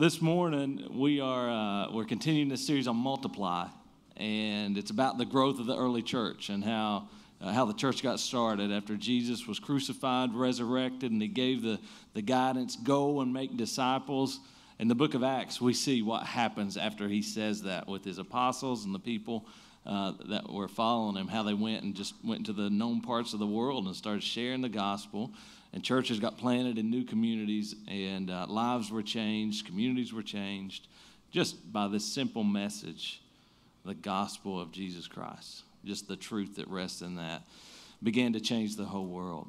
this morning we are uh, we're continuing this series on multiply, and it's about the growth of the early church and how uh, how the church got started after Jesus was crucified, resurrected, and he gave the the guidance: go and make disciples. In the book of Acts, we see what happens after he says that with his apostles and the people uh, that were following him, how they went and just went into the known parts of the world and started sharing the gospel. And churches got planted in new communities, and uh, lives were changed, communities were changed, just by this simple message the gospel of Jesus Christ. Just the truth that rests in that began to change the whole world.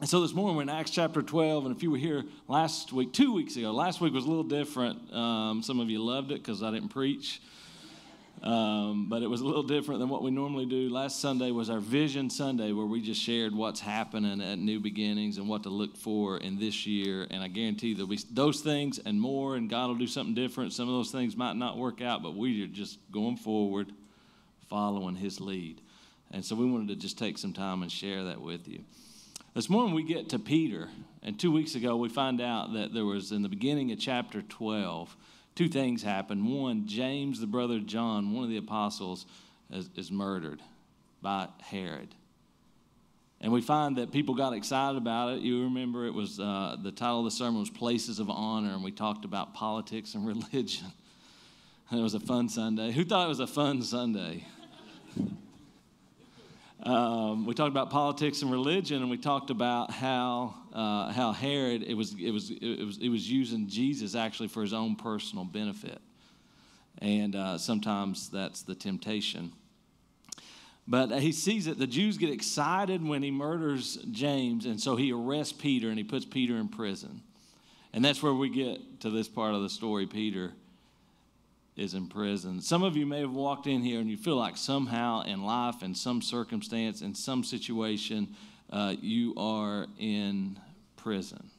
And so this morning we're in Acts chapter 12, and if you were here last week, two weeks ago, last week was a little different. Um, some of you loved it because I didn't preach. Um, but it was a little different than what we normally do. Last Sunday was our Vision Sunday, where we just shared what's happening at New Beginnings and what to look for in this year. And I guarantee there'll be those things and more, and God will do something different. Some of those things might not work out, but we are just going forward, following His lead. And so we wanted to just take some time and share that with you. This morning we get to Peter, and two weeks ago we find out that there was in the beginning of chapter 12 two things happen. One, James, the brother of John, one of the apostles, is, is murdered by Herod. And we find that people got excited about it. You remember it was uh, the title of the sermon was Places of Honor, and we talked about politics and religion. And it was a fun Sunday. Who thought it was a fun Sunday? Um, we talked about politics and religion, and we talked about how uh, how Herod it was it was it was it was using Jesus actually for his own personal benefit, and uh, sometimes that's the temptation. But he sees it. The Jews get excited when he murders James, and so he arrests Peter and he puts Peter in prison, and that's where we get to this part of the story. Peter is in prison. Some of you may have walked in here and you feel like somehow in life, in some circumstance, in some situation, uh, you are in prison.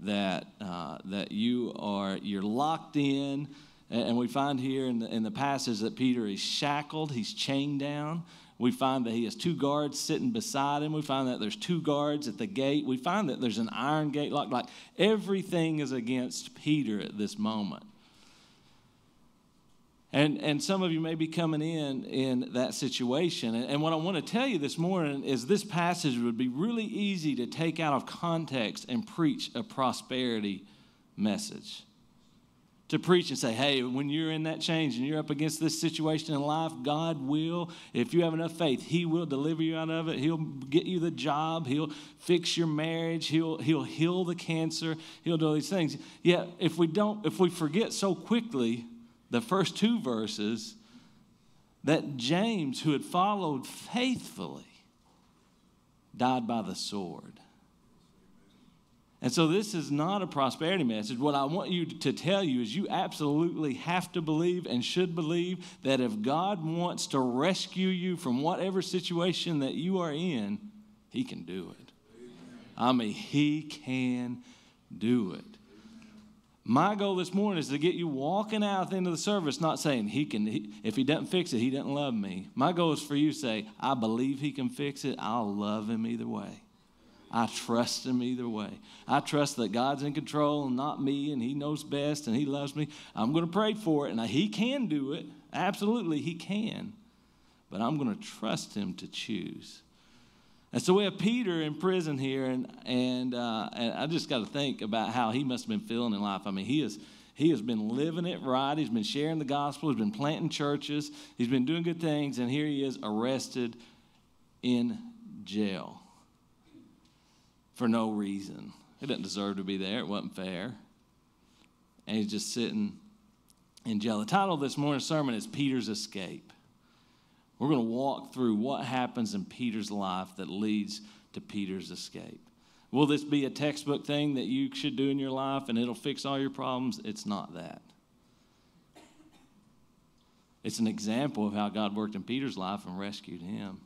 That uh, that you are you're locked in, and we find here in the, in the passage that Peter is shackled, he's chained down. We find that he has two guards sitting beside him. We find that there's two guards at the gate. We find that there's an iron gate locked. Like everything is against Peter at this moment. And, and some of you may be coming in in that situation. And, and what I want to tell you this morning is this passage would be really easy to take out of context and preach a prosperity message. To preach and say, hey, when you're in that change and you're up against this situation in life, God will, if you have enough faith, He will deliver you out of it. He'll get you the job. He'll fix your marriage. He'll, he'll heal the cancer. He'll do all these things. Yet, if we don't, if we forget so quickly, the first two verses that James, who had followed faithfully, died by the sword. And so, this is not a prosperity message. What I want you to tell you is you absolutely have to believe and should believe that if God wants to rescue you from whatever situation that you are in, He can do it. I mean, He can do it. My goal this morning is to get you walking out at the end of the service, not saying he can. He, if he doesn't fix it, he doesn't love me. My goal is for you to say, I believe he can fix it. I'll love him either way. I trust him either way. I trust that God's in control and not me, and he knows best and he loves me. I'm going to pray for it, and he can do it. Absolutely, he can. But I'm going to trust him to choose. And so we have Peter in prison here, and, and, uh, and I just got to think about how he must have been feeling in life. I mean, he, is, he has been living it right. He's been sharing the gospel. He's been planting churches. He's been doing good things, and here he is arrested in jail for no reason. He didn't deserve to be there. It wasn't fair. And he's just sitting in jail. The title of this morning's sermon is Peter's Escape. We're going to walk through what happens in Peter's life that leads to Peter's escape. Will this be a textbook thing that you should do in your life and it'll fix all your problems? It's not that. It's an example of how God worked in Peter's life and rescued him.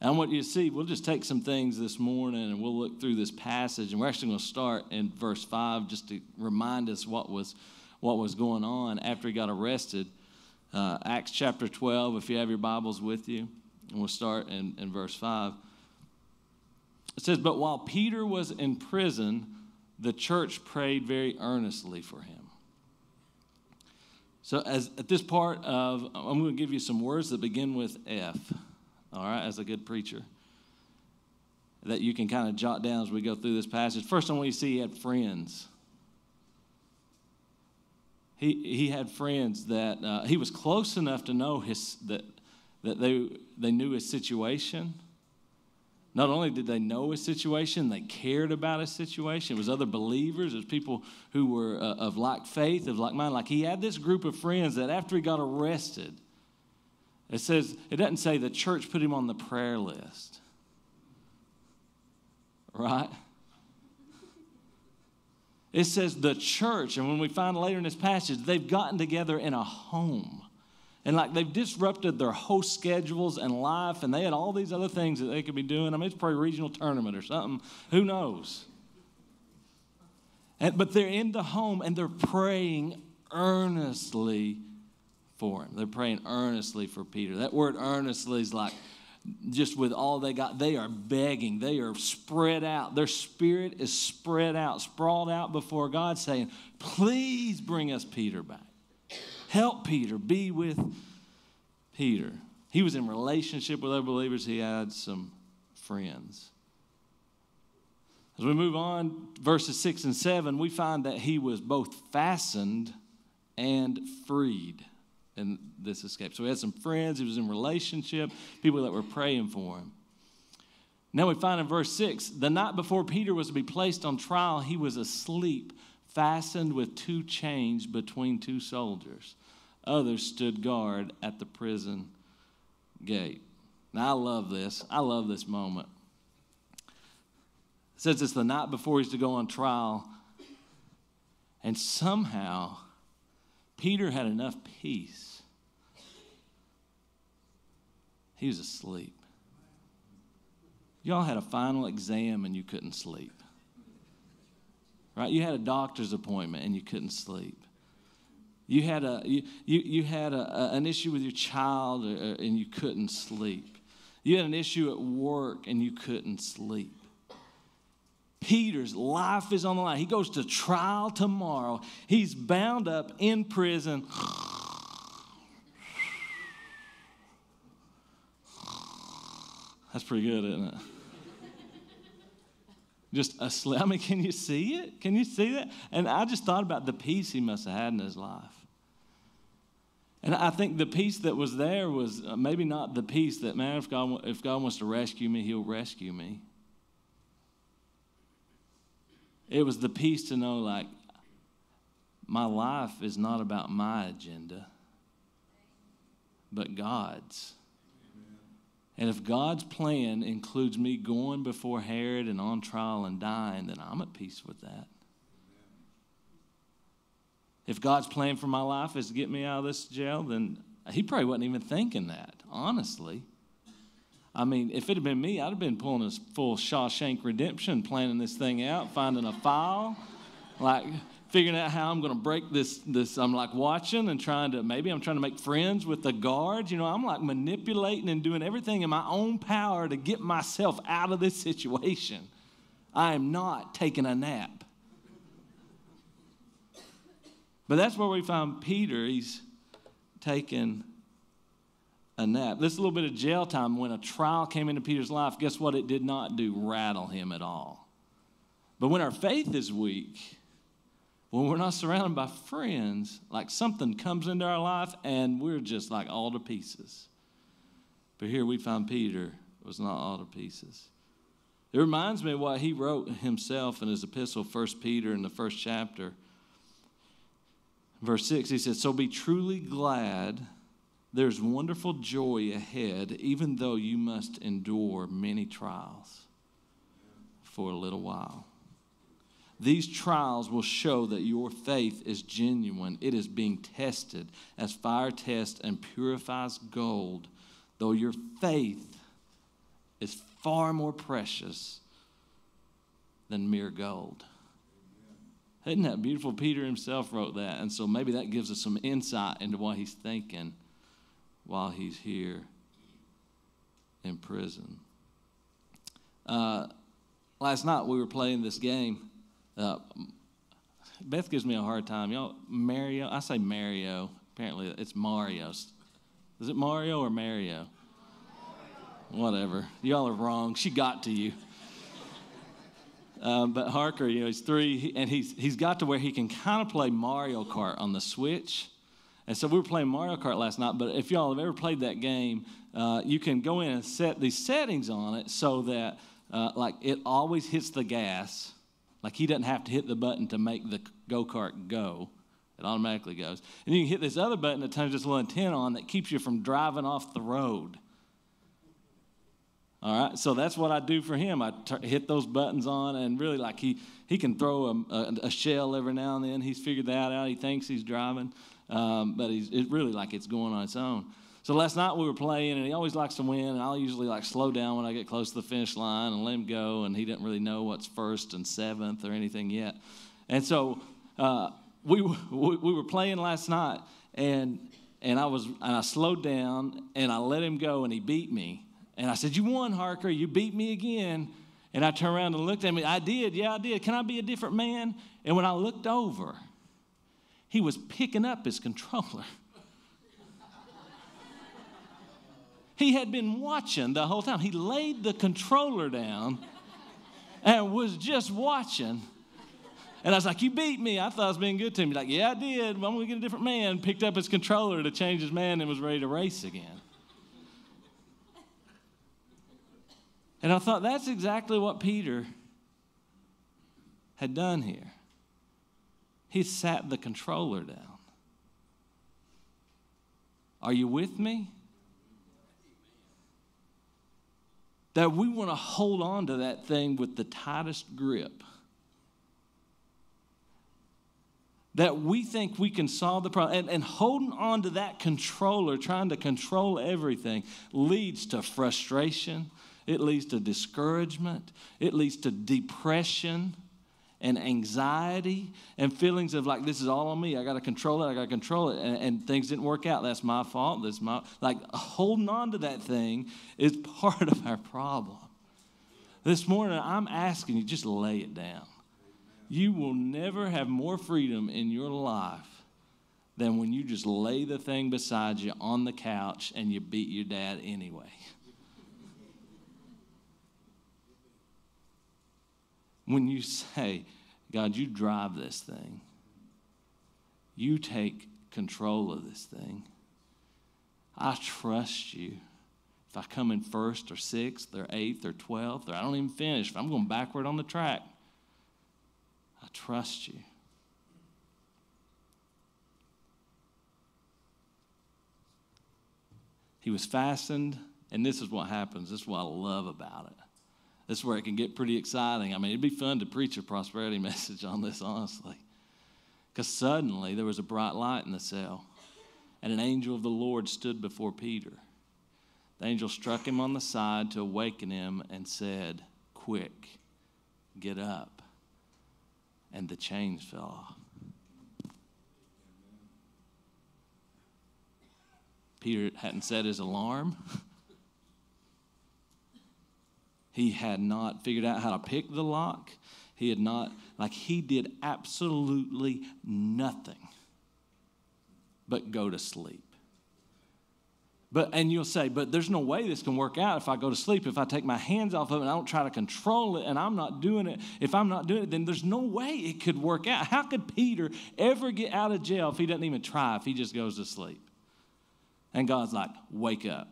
And I want you to see, we'll just take some things this morning and we'll look through this passage. And we're actually going to start in verse 5 just to remind us what was, what was going on after he got arrested uh, Acts chapter 12, if you have your Bibles with you, and we'll start in, in verse 5. It says, But while Peter was in prison, the church prayed very earnestly for him. So, as at this part of, I'm going to give you some words that begin with F, all right, as a good preacher, that you can kind of jot down as we go through this passage. First, I want you to see he had friends. He, he had friends that uh, he was close enough to know his, that, that they, they knew his situation not only did they know his situation, they cared about his situation. It was other believers, it was people who were uh, of like faith, of like mind. Like he had this group of friends that after he got arrested, it says, it doesn't say the church put him on the prayer list. Right? It says the church, and when we find later in this passage, they've gotten together in a home. And like they've disrupted their host schedules and life, and they had all these other things that they could be doing. I mean, it's probably a regional tournament or something. Who knows? And, but they're in the home and they're praying earnestly for him. They're praying earnestly for Peter. That word earnestly is like just with all they got, they are begging. They are spread out. Their spirit is spread out, sprawled out before God, saying, Please bring us Peter back help Peter, be with Peter. He was in relationship with other believers, he had some friends. As we move on, verses 6 and 7, we find that he was both fastened and freed in this escape. So he had some friends, he was in relationship, people that were praying for him. Now we find in verse 6 the night before Peter was to be placed on trial, he was asleep, fastened with two chains between two soldiers. Others stood guard at the prison gate. Now, I love this. I love this moment. Says it's the night before he's to go on trial, and somehow Peter had enough peace. He was asleep. Y'all had a final exam and you couldn't sleep. Right? You had a doctor's appointment and you couldn't sleep. You had, a, you, you, you had a, a, an issue with your child uh, uh, and you couldn't sleep. You had an issue at work and you couldn't sleep. Peter's life is on the line. He goes to trial tomorrow. He's bound up in prison. That's pretty good, isn't it? Just asleep. I mean, can you see it? Can you see that? And I just thought about the peace he must have had in his life. And I think the peace that was there was uh, maybe not the peace that, man, if God, if God wants to rescue me, he'll rescue me. It was the peace to know, like, my life is not about my agenda, but God's. And if God's plan includes me going before Herod and on trial and dying, then I'm at peace with that. If God's plan for my life is to get me out of this jail, then he probably wasn't even thinking that, honestly. I mean, if it had been me, I'd have been pulling a full Shawshank Redemption, planning this thing out, finding a file, like figuring out how I'm going to break this. This I'm like watching and trying to maybe I'm trying to make friends with the guards. You know, I'm like manipulating and doing everything in my own power to get myself out of this situation. I am not taking a nap. But that's where we find Peter. He's taking a nap. This little bit of jail time. When a trial came into Peter's life, guess what? It did not do rattle him at all. But when our faith is weak, when we're not surrounded by friends, like something comes into our life and we're just like all to pieces. But here we find Peter was not all to pieces. It reminds me of what he wrote himself in his epistle, 1 Peter, in the first chapter. Verse 6, he says, So be truly glad. There's wonderful joy ahead, even though you must endure many trials for a little while. These trials will show that your faith is genuine. It is being tested as fire tests and purifies gold, though your faith is far more precious than mere gold. Isn't that beautiful? Peter himself wrote that. And so maybe that gives us some insight into what he's thinking while he's here in prison. Uh, last night we were playing this game Uh, Beth gives me a hard time. Y'all, Mario, I say Mario. Apparently, it's Mario. Is it Mario or Mario? Whatever. Y'all are wrong. She got to you. Um, but Harker, you know, he's three, and he's, he's got to where he can kind of play Mario Kart on the Switch. And so we were playing Mario Kart last night, but if y'all have ever played that game, uh, you can go in and set these settings on it so that, uh, like, it always hits the gas. Like, he doesn't have to hit the button to make the go kart go. It automatically goes. And you can hit this other button that turns this little antenna on that keeps you from driving off the road. All right, so that's what I do for him. I t- hit those buttons on, and really, like he he can throw a, a, a, shell every now and then. He's figured that out. He thinks he's driving, um, but he's it really like it's going on its own. So last night we were playing, and he always likes to win. And I'll usually like slow down when I get close to the finish line and let him go. And he didn't really know what's first and seventh or anything yet. And so uh, we we were playing last night, and and I was and I slowed down and I let him go, and he beat me. And I said, You won, Harker. You beat me again. And I turned around and looked at me. I did. Yeah, I did. Can I be a different man? And when I looked over, he was picking up his controller. he had been watching the whole time. He laid the controller down and was just watching. And I was like, You beat me. I thought I was being good to him. He's like, Yeah, I did. I'm going to get a different man. Picked up his controller to change his man and was ready to race again. And I thought that's exactly what Peter had done here. He sat the controller down. Are you with me? That we want to hold on to that thing with the tightest grip. That we think we can solve the problem. And, and holding on to that controller, trying to control everything, leads to frustration, it leads to discouragement. It leads to depression and anxiety and feelings of like, this is all on me. I got to control it. I got to control it. And, and, things didn't work out. That's my fault. That's my, like, holding on to that thing is part of our problem. This morning, I'm asking you, just lay it down. You will never have more freedom in your life than when you just lay the thing beside you on the couch and you beat your dad anyway. When you say, God, you drive this thing, you take control of this thing. I trust you. If I come in first or sixth or eighth or twelfth, or I don't even finish, if I'm going backward on the track, I trust you. He was fastened, and this is what happens. This is what I love about it. This is where it can get pretty exciting. I mean, it'd be fun to preach a prosperity message on this, honestly. Because suddenly there was a bright light in the cell, and an angel of the Lord stood before Peter. The angel struck him on the side to awaken him and said, Quick, get up. And the chains fell off. Peter hadn't set his alarm. He had not figured out how to pick the lock. He had not, like, he did absolutely nothing but go to sleep. But, and you'll say, but there's no way this can work out if I go to sleep. If I take my hands off of it and I don't try to control it and I'm not doing it, if I'm not doing it, then there's no way it could work out. How could Peter ever get out of jail if he doesn't even try, if he just goes to sleep? And God's like, wake up.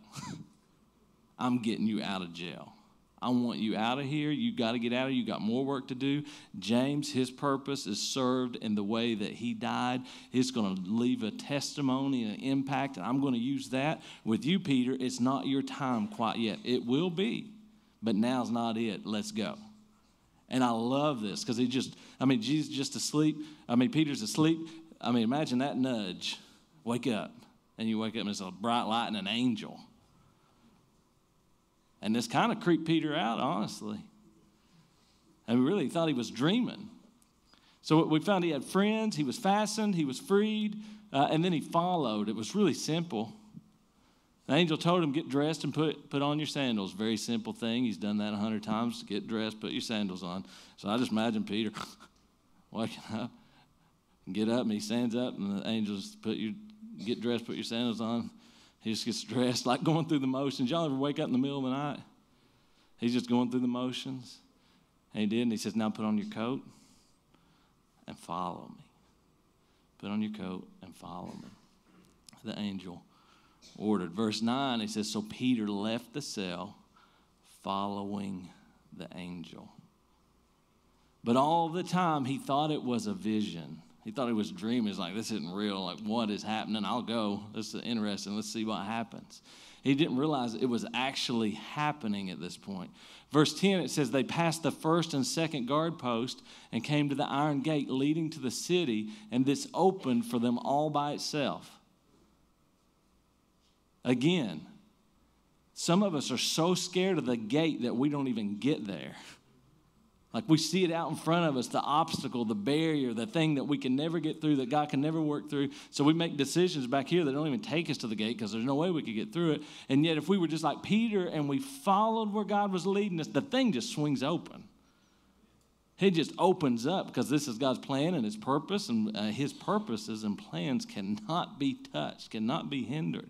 I'm getting you out of jail. I want you out of here. You got to get out of here. You got more work to do. James, his purpose is served in the way that he died. He's going to leave a testimony and an impact, and I'm going to use that. With you, Peter, it's not your time quite yet. It will be, but now's not it. Let's go. And I love this because he just, I mean, Jesus just asleep. I mean, Peter's asleep. I mean, imagine that nudge. Wake up. And you wake up and it's a bright light and an angel. And this kind of creeped Peter out, honestly. And we really thought he was dreaming. So we found he had friends, he was fastened, he was freed, uh, and then he followed. It was really simple. The angel told him, Get dressed and put, put on your sandals. Very simple thing. He's done that a hundred times. Get dressed, put your sandals on. So I just imagine Peter waking up, and get up, and he stands up, and the angels put you, get dressed, put your sandals on. He just gets dressed, like going through the motions. Y'all ever wake up in the middle of the night? He's just going through the motions. And he did, and he says, Now put on your coat and follow me. Put on your coat and follow me. The angel ordered. Verse 9, he says, So Peter left the cell following the angel. But all the time he thought it was a vision. He thought he was dreaming. He's like, this isn't real. Like, what is happening? I'll go. This is interesting. Let's see what happens. He didn't realize it was actually happening at this point. Verse 10, it says, They passed the first and second guard post and came to the iron gate leading to the city, and this opened for them all by itself. Again, some of us are so scared of the gate that we don't even get there. Like we see it out in front of us, the obstacle, the barrier, the thing that we can never get through, that God can never work through. So we make decisions back here that don't even take us to the gate because there's no way we could get through it. And yet, if we were just like Peter and we followed where God was leading us, the thing just swings open. It just opens up because this is God's plan and His purpose, and uh, His purposes and plans cannot be touched, cannot be hindered.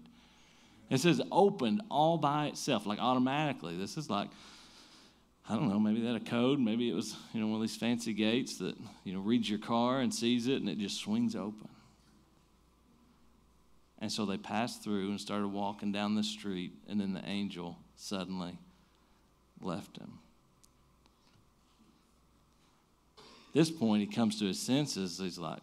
It says opened all by itself, like automatically. This is like I don't know, maybe they had a code. Maybe it was, you know, one of these fancy gates that, you know, reads your car and sees it and it just swings open. And so they passed through and started walking down the street, and then the angel suddenly left him. At this point, he comes to his senses. He's like,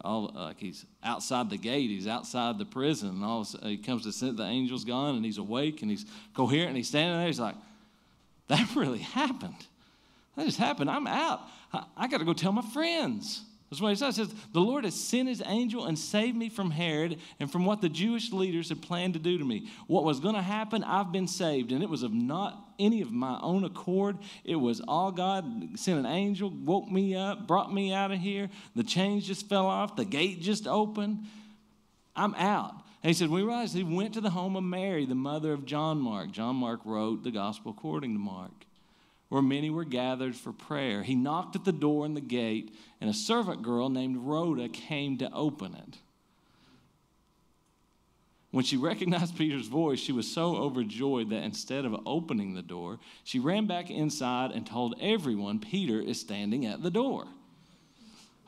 all like he's outside the gate, he's outside the prison, and all he comes to sense the angel's gone, and he's awake and he's coherent, and he's standing there. He's like, that really happened. That just happened. I'm out. I, I got to go tell my friends. That's what he says. He says, The Lord has sent his angel and saved me from Herod and from what the Jewish leaders had planned to do to me. What was going to happen, I've been saved. And it was of not any of my own accord. It was all God sent an angel, woke me up, brought me out of here. The chains just fell off, the gate just opened. I'm out. And he said, We realized he went to the home of Mary, the mother of John Mark. John Mark wrote the gospel according to Mark, where many were gathered for prayer. He knocked at the door in the gate, and a servant girl named Rhoda came to open it. When she recognized Peter's voice, she was so overjoyed that instead of opening the door, she ran back inside and told everyone Peter is standing at the door.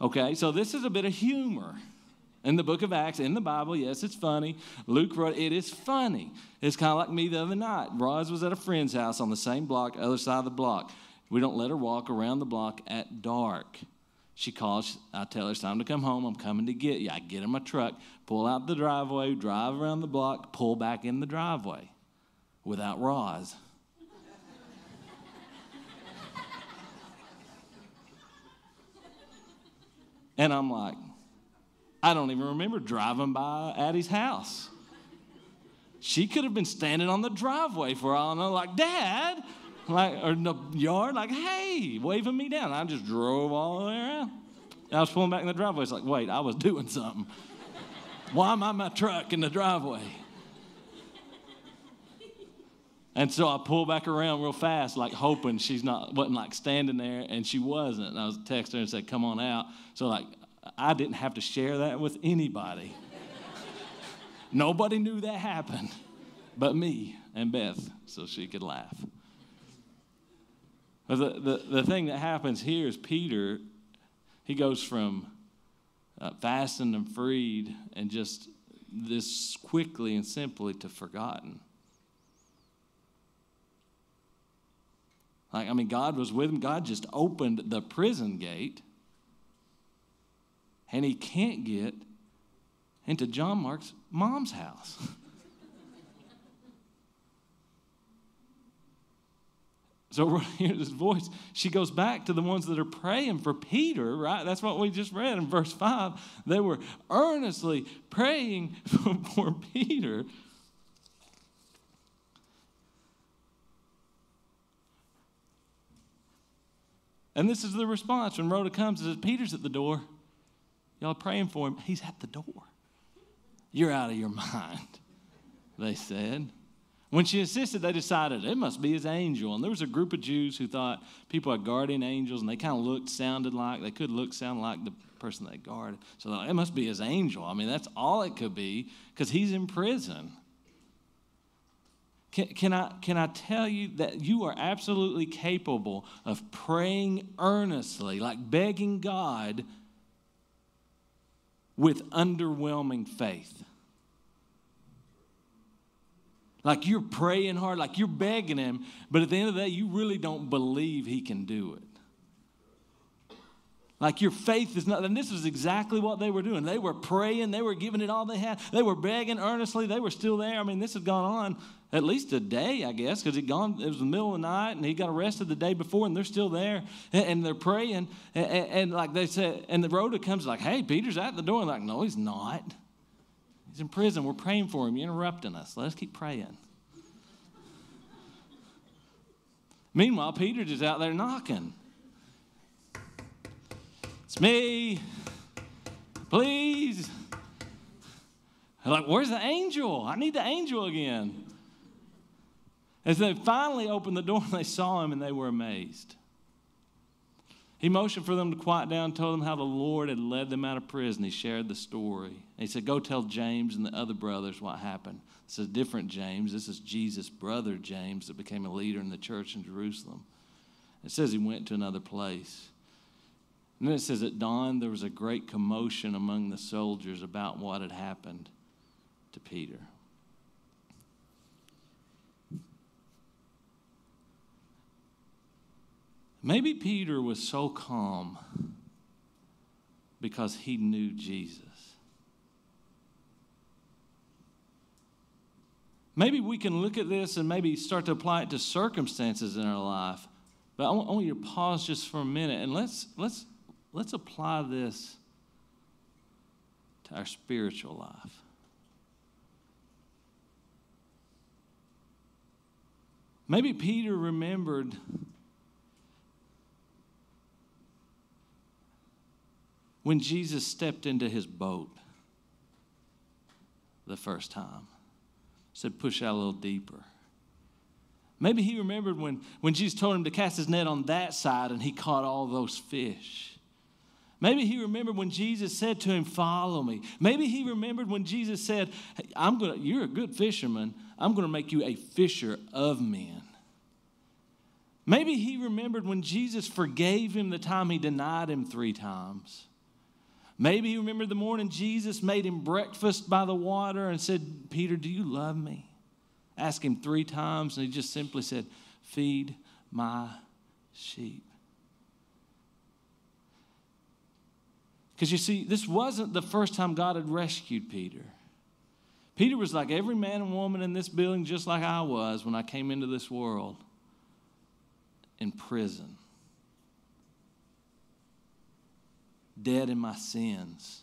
Okay, so this is a bit of humor in the book of Acts, in the Bible. Yes, it's funny. Luke wrote, it is funny. It's kind of like me the other night. Roz was at a friend's house on the same block, other side of the block. We don't let her walk around the block at dark. She calls, I tell her it's time to come home. I'm coming to get you. I get in my truck, pull out the driveway, drive around the block, pull back in the driveway without Roz. and I'm like, I don't even remember driving by Addie's house. She could have been standing on the driveway for all I know, like, Dad, like, or in the yard, like, hey, waving me down. I just drove all the way around. I was pulling back in the driveway. It's like, wait, I was doing something. Why am I my truck in the driveway? And so I pulled back around real fast, like hoping she's not wasn't like standing there, and she wasn't. And I was texting her and said, "Come on out." So like I didn't have to share that with anybody. Nobody knew that happened but me and Beth, so she could laugh. The, the, the thing that happens here is Peter, he goes from uh, fastened and freed and just this quickly and simply to forgotten. Like, I mean, God was with him. God just opened the prison gate and he can't get into John Mark's mom's house. so hearing this voice. She goes back to the ones that are praying for Peter, right? That's what we just read in verse 5. They were earnestly praying for Peter. And this is the response when Rhoda comes and says, Peter's at the door. Y'all praying for him. He's at the door. You're out of your mind, they said. When she insisted, they decided it must be his angel. And there was a group of Jews who thought people had guardian angels, and they kind of looked, sounded like, they could look, sound like the person they guarded. So it must be his angel. I mean, that's all it could be because he's in prison. Can, can, I, can I tell you that you are absolutely capable of praying earnestly, like begging God with underwhelming faith? Like you're praying hard, like you're begging Him, but at the end of the day, you really don't believe He can do it. Like your faith is not, and this is exactly what they were doing. They were praying, they were giving it all they had, they were begging earnestly, they were still there. I mean, this had gone on at least a day, I guess, because it gone. It was the middle of the night, and he got arrested the day before, and they're still there, and, they're praying, and, and, and, like they said, and the rhoda comes like, "Hey, Peter's at the door." And like, no, he's not. He's in prison. We're praying for him. You're interrupting us. Let us keep praying. Meanwhile, Peter's just out there knocking. It's me. Please. like, where's the angel? I need the angel again. As they finally opened the door, they saw him and they were amazed. He motioned for them to quiet down, told them how the Lord had led them out of prison. He shared the story. he said, Go tell James and the other brothers what happened. This is different James. This is Jesus' brother, James, that became a leader in the church in Jerusalem. It says he went to another place. And then it says at dawn there was a great commotion among the soldiers about what had happened to Peter. Maybe Peter was so calm because he knew Jesus. Maybe we can look at this and maybe start to apply it to circumstances in our life. But I want, you to pause just for a minute and let's, let's let's apply this to our spiritual life. Maybe Peter remembered when Jesus stepped into his boat the first time. Said, push out a little deeper. Maybe he remembered when, when Jesus told him to cast his net on that side and he caught all those fish. Maybe he remembered when Jesus said to him, Follow me. Maybe he remembered when Jesus said, hey, I'm gonna, You're a good fisherman. I'm going to make you a fisher of men. Maybe he remembered when Jesus forgave him the time he denied him three times. Maybe you remember the morning Jesus made him breakfast by the water and said, Peter, do you love me? Asked him three times, and he just simply said, Feed my sheep. Because you see, this wasn't the first time God had rescued Peter. Peter was like every man and woman in this building, just like I was when I came into this world in prison, dead in my sins.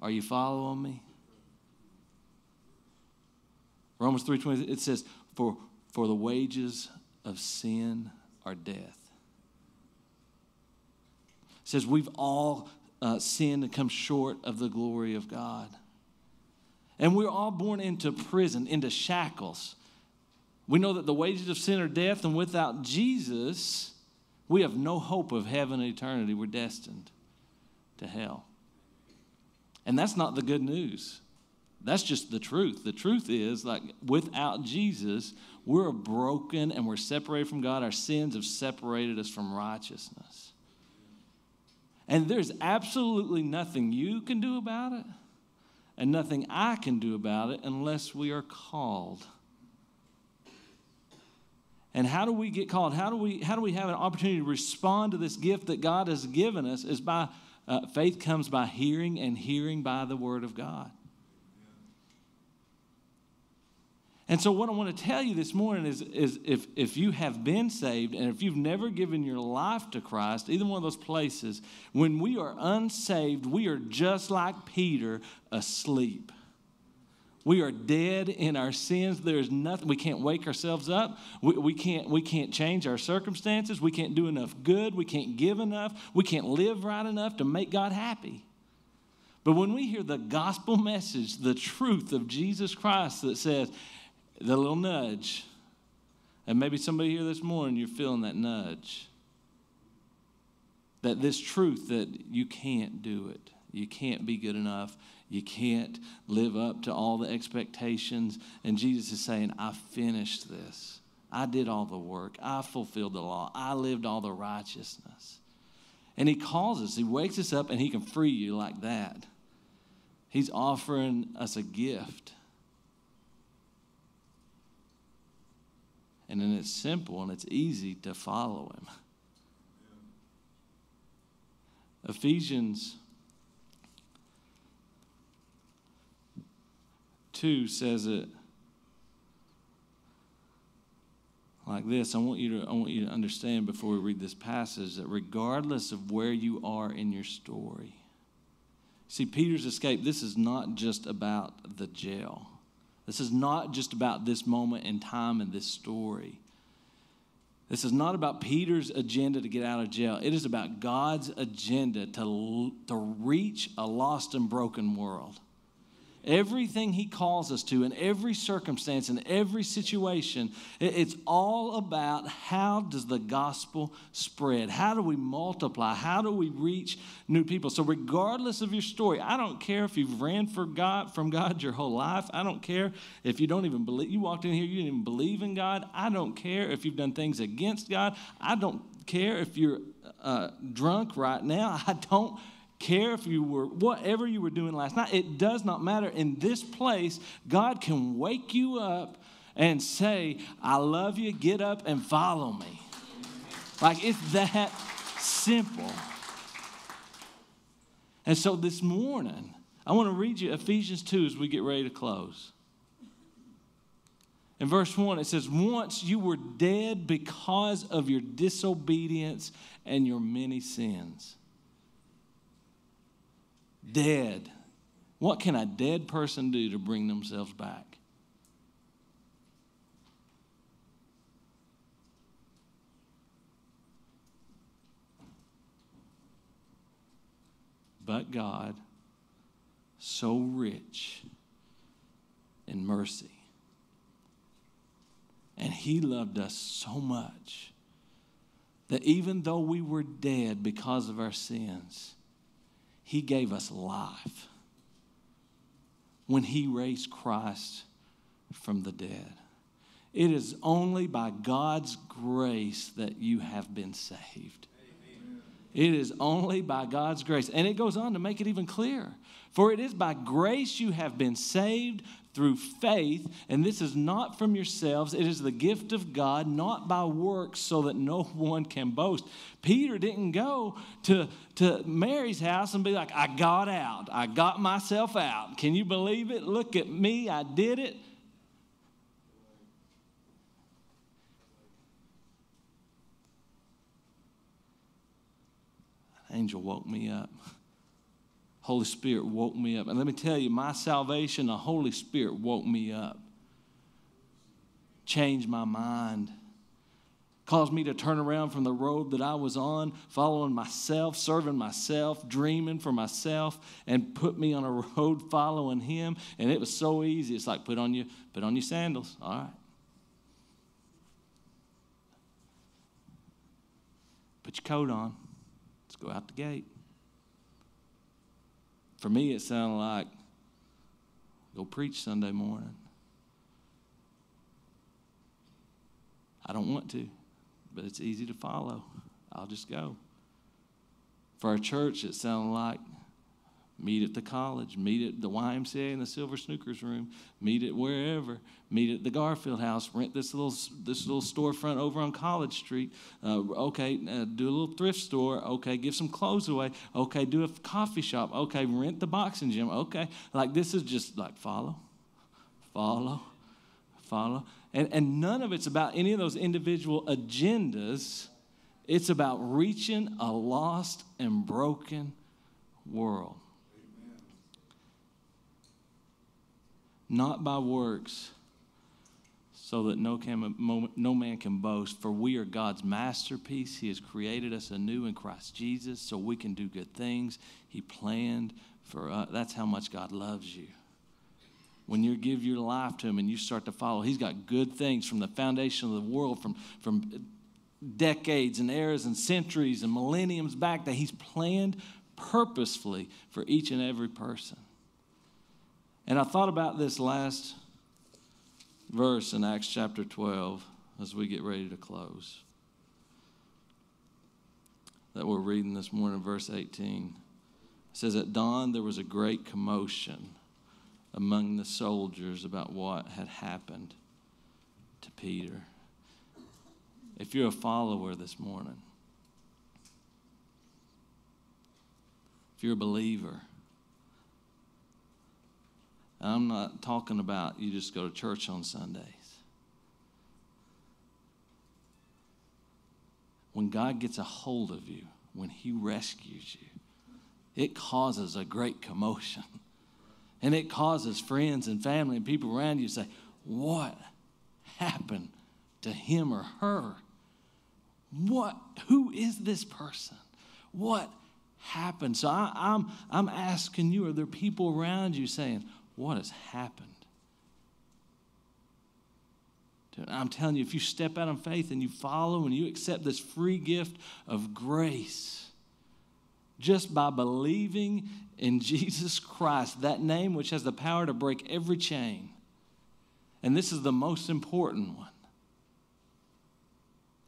Are you following me? Romans 3:20 it says for for the wages of sin are death It says we've all uh, sinned and come short of the glory of God. And we're all born into prison, into shackles. We know that the wages of sin are death, and without Jesus, we have no hope of heaven and eternity. We're destined to hell. And that's not the good news. That's just the truth. The truth is, like, without Jesus, we're broken and we're separated from God. Our sins have separated us from righteousness. And there's absolutely nothing you can do about it and nothing I can do about it unless we are called. And how do we get called? How do we, how do we have an opportunity to respond to this gift that God has given us? Is by uh, faith comes by hearing, and hearing by the Word of God. And so, what I want to tell you this morning is, is if, if you have been saved and if you've never given your life to Christ, either one of those places, when we are unsaved, we are just like Peter, asleep. We are dead in our sins. There's nothing, we can't wake ourselves up. We, we, can't, we can't change our circumstances. We can't do enough good. We can't give enough. We can't live right enough to make God happy. But when we hear the gospel message, the truth of Jesus Christ that says, the little nudge. And maybe somebody here this morning, you're feeling that nudge. That this truth that you can't do it, you can't be good enough, you can't live up to all the expectations. And Jesus is saying, I finished this. I did all the work. I fulfilled the law. I lived all the righteousness. And He calls us, He wakes us up, and He can free you like that. He's offering us a gift. And then it's simple and it's easy to follow Him. Ephesians 2 says it like this. I want you to I want you to understand before we read this passage that regardless of where you are in your story. See, Peter's escape, this is not just about the jail. This is not just about this moment in time in this story. This is not about Peter's agenda to get out of jail. It is about God's agenda to, to reach a lost and broken world. Everything He calls us to, in every circumstance, in every situation, it's all about how does the gospel spread? How do we multiply? How do we reach new people? So, regardless of your story, I don't care if you've ran for God, from God your whole life. I don't care if you don't even believe, you walked in here, you didn't even believe in God. I don't care if you've done things against God. I don't care if you're uh, drunk right now. I don't care if you were whatever you were doing last night it does not matter. In this place god can wake you up and say i love you get up and follow me. Like it's that simple. And so this morning i want to read you ephesians 2 as we get ready to close. In verse 1 it says once you were dead because of your disobedience and your many sins Dead. What can a dead person do to bring themselves back? But God, so rich in mercy, and He loved us so much that even though we were dead because of our sins, he gave us life when He raised Christ from the dead. It is only by God's grace that you have been saved. It is only by God's grace. And it goes on to make it even clearer. For it is by grace you have been saved through faith, and this is not from yourselves. It is the gift of God, not by works, so that no one can boast. Peter didn't go to, to Mary's house and be like, I got out. I got myself out. Can you believe it? Look at me. I did it. Angel woke me up. Holy Spirit woke me up. And let me tell you, my salvation, the Holy Spirit woke me up, changed my mind, caused me to turn around from the road that I was on, following myself, serving myself, dreaming for myself, and put me on a road following Him. And it was so easy. It's like put on your put on your sandals. All right. Put your coat on. Go out the gate. For me, it sounded like go preach Sunday morning. I don't want to, but it's easy to follow. I'll just go. For our church, it sounded like meet at the college, meet at the YMCA in the Silver Sneakers room, meet at wherever, meet at the Garfield House, rent this little this little storefront over on College Street. Uh, okay, uh, do a little thrift store. Okay, give some clothes away. Okay, do a coffee shop. Okay, rent the boxing gym. Okay, like this is just like follow, follow, follow, and and none of it's about any of those individual agendas. It's about reaching a lost and broken world. Not by works, so that no, can, no man can boast. For we are God's masterpiece. He has created us anew in Christ Jesus so we can do good things. He planned for us. That's how much God loves you. when you give your life to Him and you start to follow. He's got good things from the foundation of the world, from, from decades and eras and centuries and millenniums back that He's planned purposefully for each and every person. And I thought about this last verse in Acts chapter 12 as we get ready to close. That we're reading this morning, verse 18. It says, At dawn there was a great commotion among the soldiers about what had happened to Peter. If you're a follower this morning, if you're a believer, I'm not talking about you just go to church on Sundays. When God gets a hold of you, when He rescues you, it causes a great commotion. And it causes friends and family and people around you to say, What happened to him or her? What, who is this person? What happened? So I, I'm, I'm asking you, are there people around you saying, What has happened? I'm telling you, if you step out in faith and you follow and you accept this free gift of grace, just by believing in Jesus Christ, that name which has the power to break every chain. And this is the most important one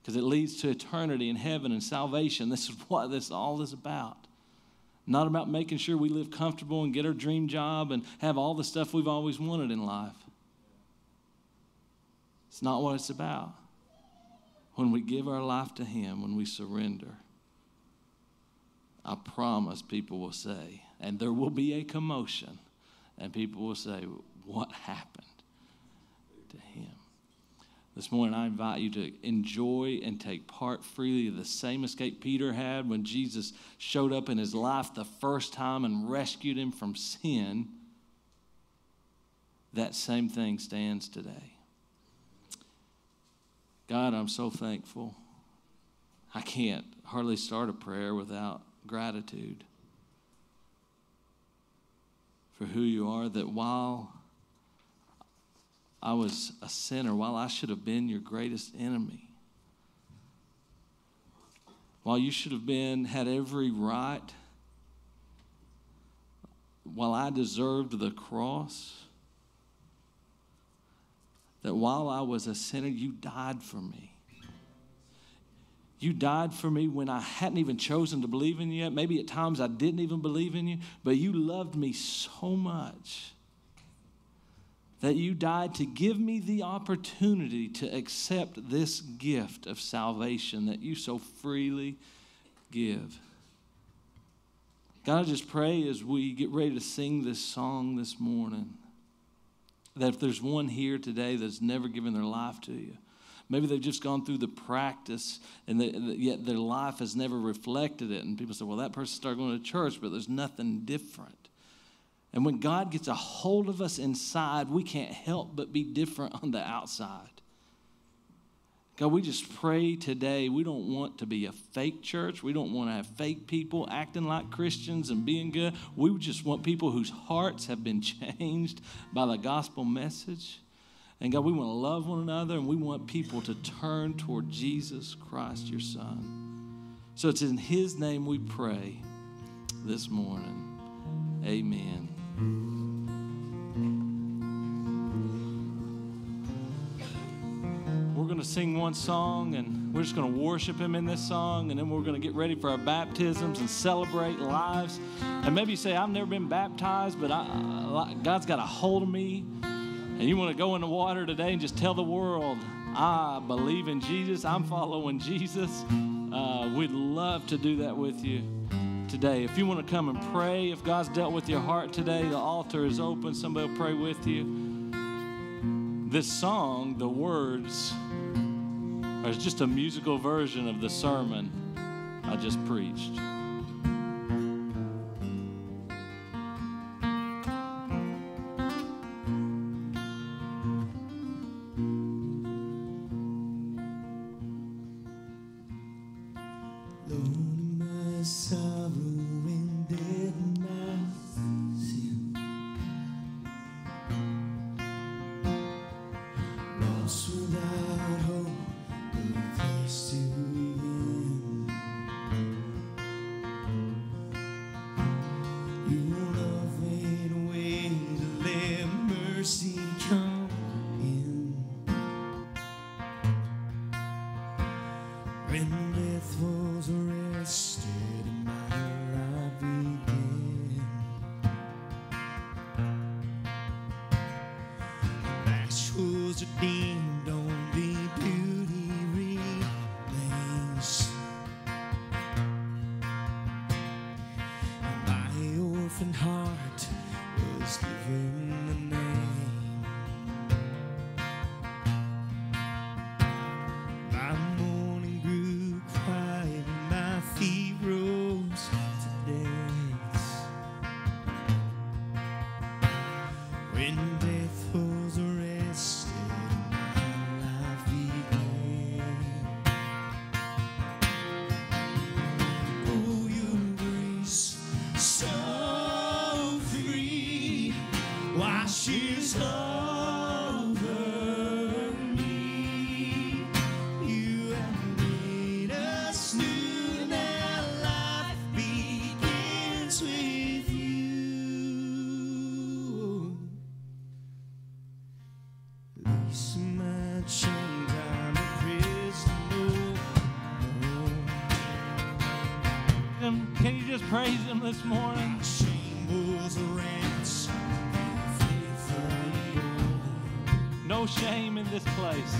because it leads to eternity in heaven and salvation. This is what this all is about. Not about making sure we live comfortable and get our dream job and have all the stuff we've always wanted in life. It's not what it's about. When we give our life to Him, when we surrender, I promise people will say, and there will be a commotion, and people will say, What happened to him? This morning, I invite you to enjoy and take part freely of the same escape Peter had when Jesus showed up in his life the first time and rescued him from sin. That same thing stands today. God, I'm so thankful. I can't hardly start a prayer without gratitude for who you are, that while I was a sinner, while I should have been your greatest enemy, while you should have been, had every right, while I deserved the cross, that while I was a sinner, you died for me. You died for me when I hadn't even chosen to believe in you yet. Maybe at times I didn't even believe in you, but you loved me so much that you died to give me the opportunity to accept this gift of salvation that you so freely give. God, I just pray as we get ready to sing this song this morning that if there's one here today that's never given their life to you, Maybe they've just gone through the practice and they, yet their life has never reflected it. And people say, well, that person started going to church, but there's nothing different. And when God gets a hold of us inside, we can't help but be different on the outside. God, we just pray today. We don't want to be a fake church. We don't want to have fake people acting like Christians and being good. We just want people whose hearts have been changed by the gospel message. And God, we want to love one another and we want people to turn toward Jesus Christ, your Son. So it's in His name we pray this morning. Amen. We're going to sing one song and we're just going to worship Him in this song, and then we're going to get ready for our baptisms and celebrate lives. And maybe you say, I've never been baptized, but I, God's got a hold of me. And you want to go in the water today and just tell the world, I believe in Jesus, I'm following Jesus, uh, we'd love to do that with you today. If you want to come and pray, if God's dealt with your heart today, the altar is open. Somebody will pray with you. This song, the words, are just a musical version of the sermon I just preached. and hard. praise Him this morning. No shame in this place.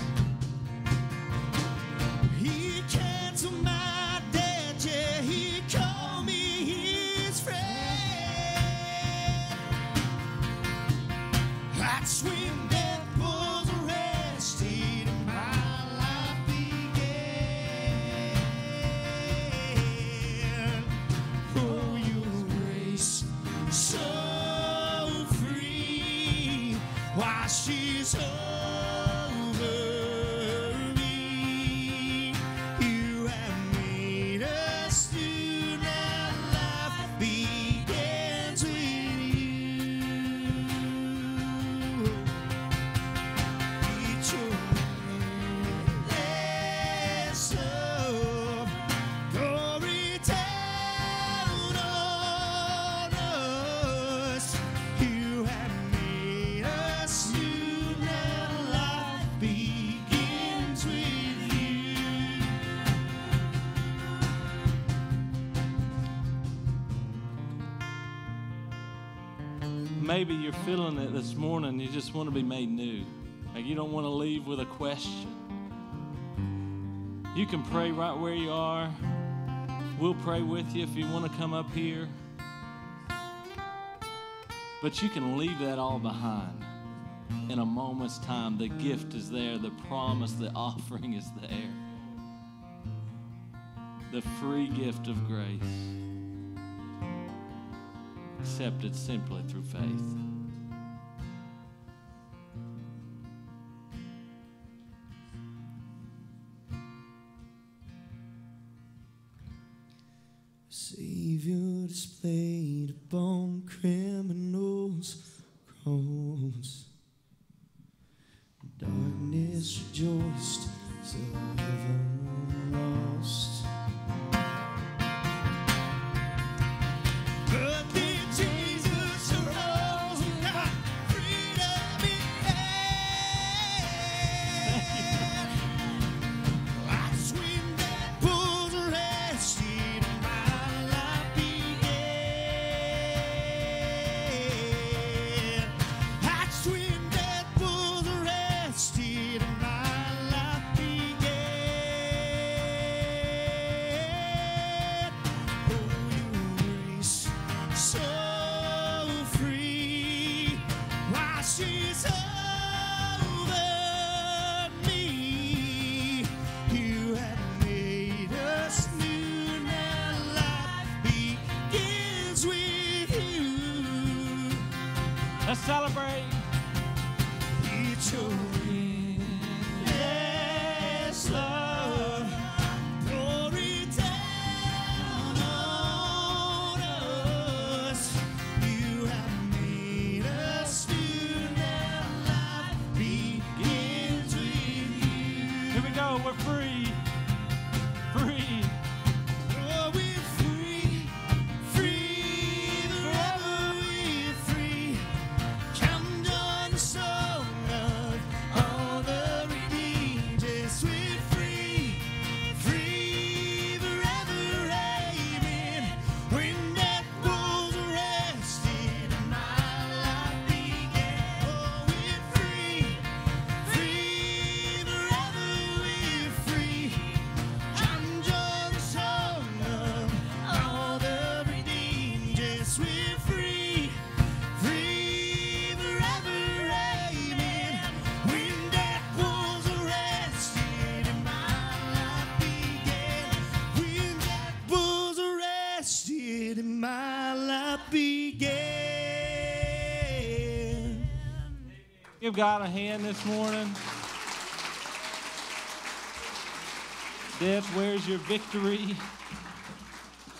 He canceled my debt, yeah, he called me his friend. I'd swim maybe you're feeling it this morning. You just want to be made new. Like you don't want to leave with a question. You can pray right where you are. We'll pray with you if you want to come up here. But you can leave that all behind in a moment's time. The gift is there, the promise, the offering is there. The free gift of grace accepted simply through faith. celebrate. Began. Give God a hand this morning. Death, where's your victory?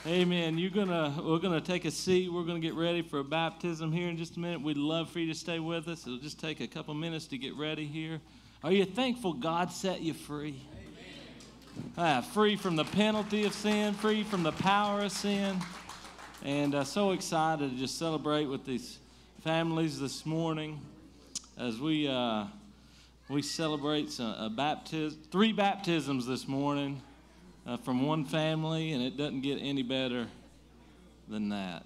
Amen. You're gonna we're gonna take a seat. We're gonna get ready for a baptism here in just a minute. We'd love for you to stay with us. It'll just take a couple minutes to get ready here. Are you thankful God set you free? Ah, free from the penalty of sin, free from the power of sin. And uh, so excited to just celebrate with these families this morning as we uh, we celebrate a baptism, three baptisms this morning uh, from one family, and it doesn't get any better than that.